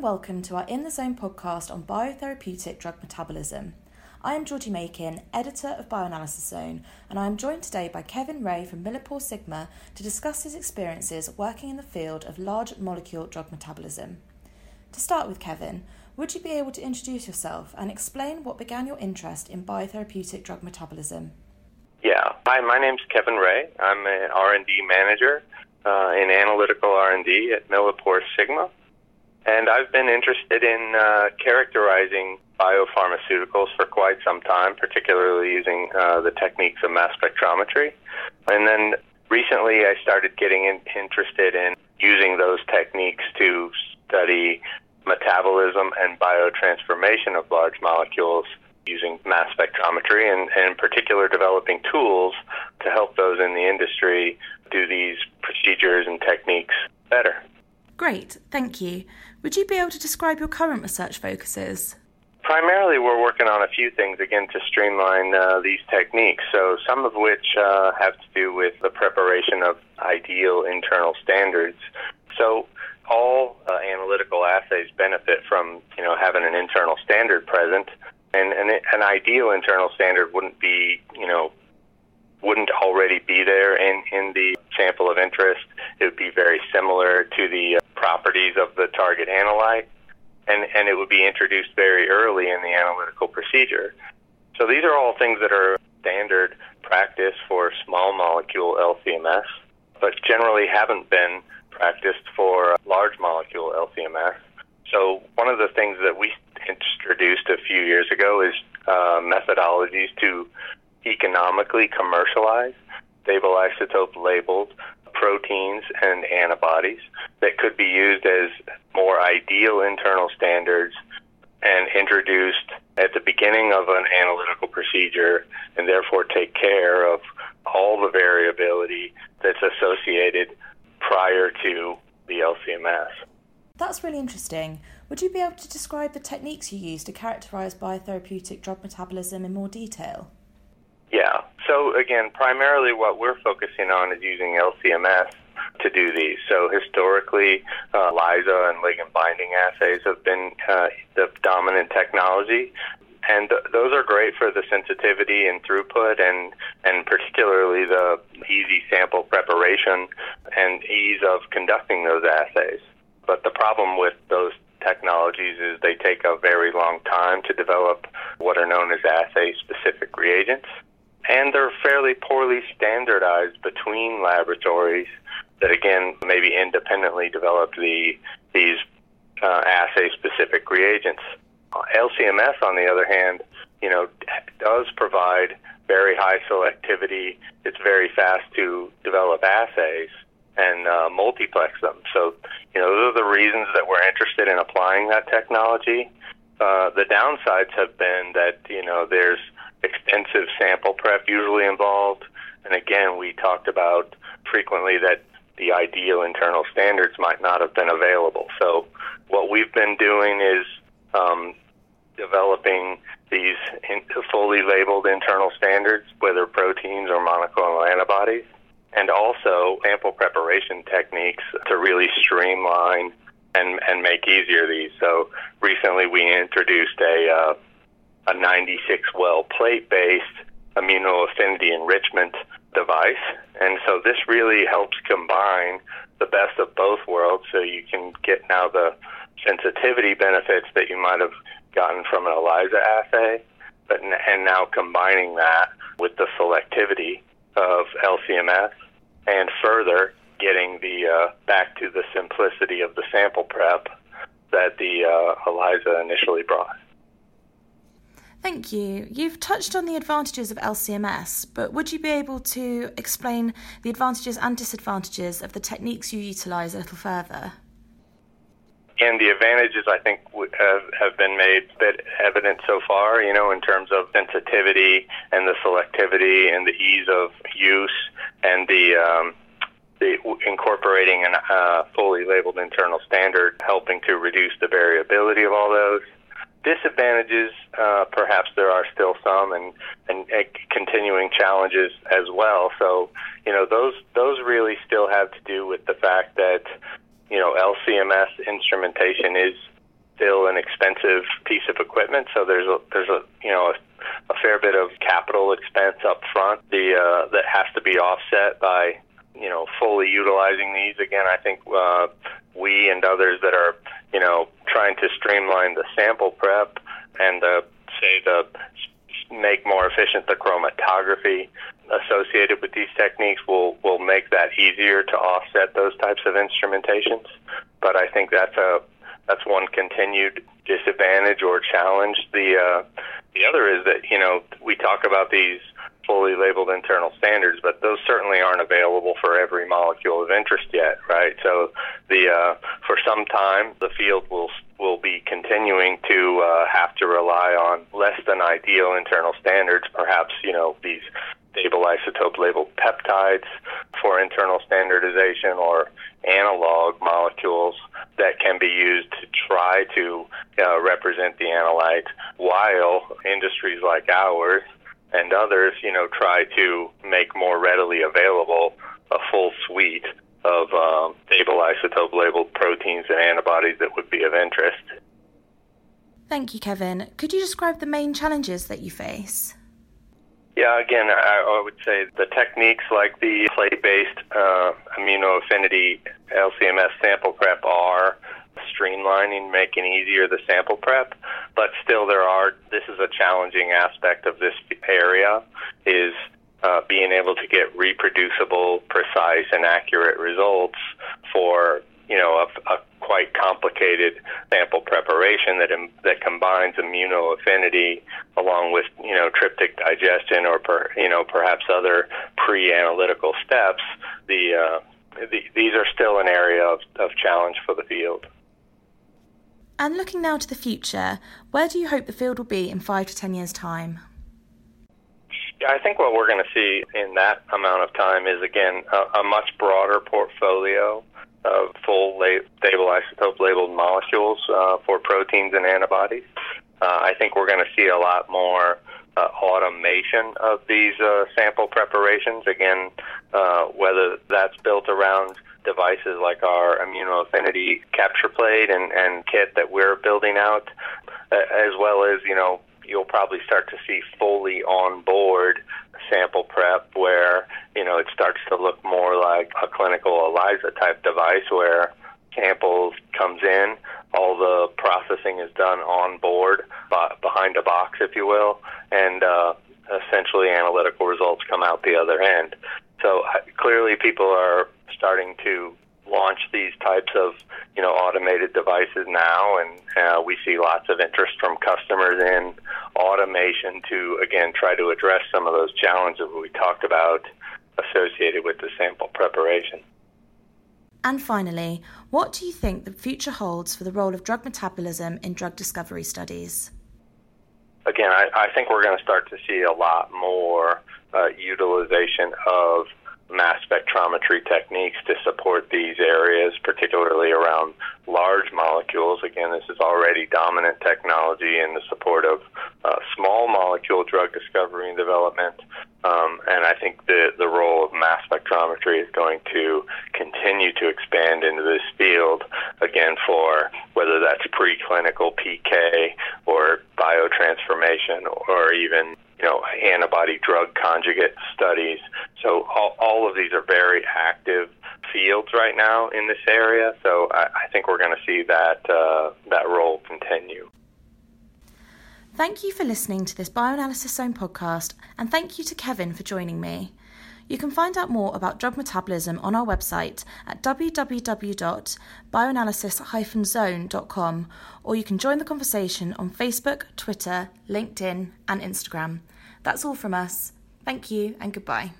And welcome to our In the Zone podcast on biotherapeutic drug metabolism. I am Georgie Makin, editor of Bioanalysis Zone, and I am joined today by Kevin Ray from Millipore Sigma to discuss his experiences working in the field of large molecule drug metabolism. To start with, Kevin, would you be able to introduce yourself and explain what began your interest in biotherapeutic drug metabolism? Yeah. Hi, my name's Kevin Ray. I'm an R&D manager uh, in analytical R&D at Millipore Sigma. And I've been interested in uh, characterizing biopharmaceuticals for quite some time, particularly using uh, the techniques of mass spectrometry. And then recently I started getting in, interested in using those techniques to study metabolism and biotransformation of large molecules using mass spectrometry and, and in particular developing tools to help those in the industry do these procedures and techniques better. Great, thank you. Would you be able to describe your current research focuses? Primarily, we're working on a few things again to streamline uh, these techniques. So, some of which uh, have to do with the preparation of ideal internal standards. So, all uh, analytical assays benefit from you know having an internal standard present, and, and an ideal internal standard wouldn't be you know wouldn't already be there in in the sample of interest. It would be very similar to the uh, properties of the target analyte, and and it would be introduced very early in the analytical procedure. So these are all things that are standard practice for small molecule LCMS, but generally haven't been practiced for large molecule LCMS. So one of the things that we introduced a few years ago is uh, methodologies to economically commercialize stable isotope labeled proteins and antibodies that could be used as more ideal internal standards and introduced at the beginning of an analytical procedure and therefore take care of all the variability that's associated prior to the LCMS. That's really interesting. Would you be able to describe the techniques you use to characterize biotherapeutic drug metabolism in more detail? Yeah. So, again, primarily what we're focusing on is using LCMS to do these. So, historically, uh, ELISA and ligand binding assays have been uh, the dominant technology. And th- those are great for the sensitivity and throughput, and, and particularly the easy sample preparation and ease of conducting those assays. But the problem with those technologies is they take a very long time to develop what are known as assay specific reagents and they're fairly poorly standardized between laboratories that again maybe independently developed the these uh, assay specific reagents. LCMS, on the other hand, you know, does provide very high selectivity. It's very fast to develop assays and uh, multiplex them. So, you know, those are the reasons that we're interested in applying that technology. Uh, the downsides have been that you know there's extensive sample prep usually involved. And again, we talked about frequently that the ideal internal standards might not have been available. So, what we've been doing is um, developing these in, fully labeled internal standards, whether proteins or monoclonal antibodies, and also sample preparation techniques to really streamline and, and make easier these. So, recently we introduced a uh, a 96 well plate based immunoaffinity enrichment device. And so this really helps combine the best of both worlds so you can get now the sensitivity benefits that you might have gotten from an ELISA assay, but and now combining that with the selectivity of LCMS and further getting the uh, back to the simplicity of the sample prep that the uh, ELISA initially brought. Thank you. You've touched on the advantages of LCMS, but would you be able to explain the advantages and disadvantages of the techniques you utilise a little further? And the advantages, I think, have, have been made evident so far, you know, in terms of sensitivity and the selectivity and the ease of use and the, um, the incorporating a uh, fully labeled internal standard, helping to reduce the variability of all those disadvantages, uh, perhaps there are still some, and, and, and continuing challenges as well. So, you know, those those really still have to do with the fact that you know, LCMS instrumentation is still an expensive piece of equipment, so there's a there's a you know a, a fair bit of capital expense up front the uh, that has to be offset by you know fully utilizing these. Again, I think uh, we and others that are you know trying to streamline the sample prep and the say the make more efficient the chromatography associated with these techniques will will make that easier to offset those types of instrumentations. But I think that's a that's one continued disadvantage or challenge. The uh, the other is that you know we talk about these fully labeled internal standards, but those certainly aren't available for every molecule of interest yet, right? So the uh, for some time the field will will be continuing to uh, have to rely on less than ideal internal standards, perhaps you know these stable isotope labeled peptides for internal standardization or analog molecules that can be used to try to uh, represent the analyte, while industries like ours and others, you know, try to make more readily available a full suite of um, stable isotope labeled proteins and antibodies that would be of interest. Thank you, Kevin. Could you describe the main challenges that you face? Yeah, again, I, I would say the techniques like the plate-based uh, immunoaffinity LCMS sample prep are streamlining, making easier the sample prep, but still there are. This is a challenging aspect of this area is uh, being able to get reproducible, precise, and accurate results for you know a, a quite complicated sample preparation that Im- that combines immunoaffinity along with you know tryptic digestion or per, you know perhaps other pre-analytical steps. The, uh, the these are still an area of, of challenge for the field. And looking now to the future, where do you hope the field will be in five to ten years' time? Yeah, I think what we're going to see in that amount of time is again a, a much broader portfolio of full stable isotope labeled molecules uh, for proteins and antibodies. Uh, I think we're going to see a lot more uh, automation of these uh, sample preparations. Again, uh, whether that's built around devices like our immunoaffinity capture plate and, and kit that we're building out, uh, as well as, you know, you'll probably start to see fully on board sample prep where, you know, it starts to look more like a clinical ELISA type device where samples comes in, all the processing is done on board, behind a box, if you will, and uh, essentially analytical results come out the other end. So uh, clearly, people are starting to launch these types of you know automated devices now, and uh, we see lots of interest from customers in automation to again try to address some of those challenges we talked about associated with the sample preparation. And finally, what do you think the future holds for the role of drug metabolism in drug discovery studies? Again, I, I think we're going to start to see a lot more uh, utilization of mass spectrometry techniques to support these areas, particularly around large molecules. Again, this is already dominant technology in the support of uh, small molecule drug discovery and development. Um, and I think the, the role of mass spectrometry is going to continue to expand into this field, again, for whether that's preclinical PK or biotransformation or even you know, antibody drug conjugate studies. So all, all of these are very active fields right now in this area. So I, I think we're going to see that uh, that role continue. Thank you for listening to this Bioanalysis Zone podcast, and thank you to Kevin for joining me. You can find out more about drug metabolism on our website at www.bioanalysis-zone.com, or you can join the conversation on Facebook, Twitter, LinkedIn, and Instagram. That's all from us. Thank you and goodbye.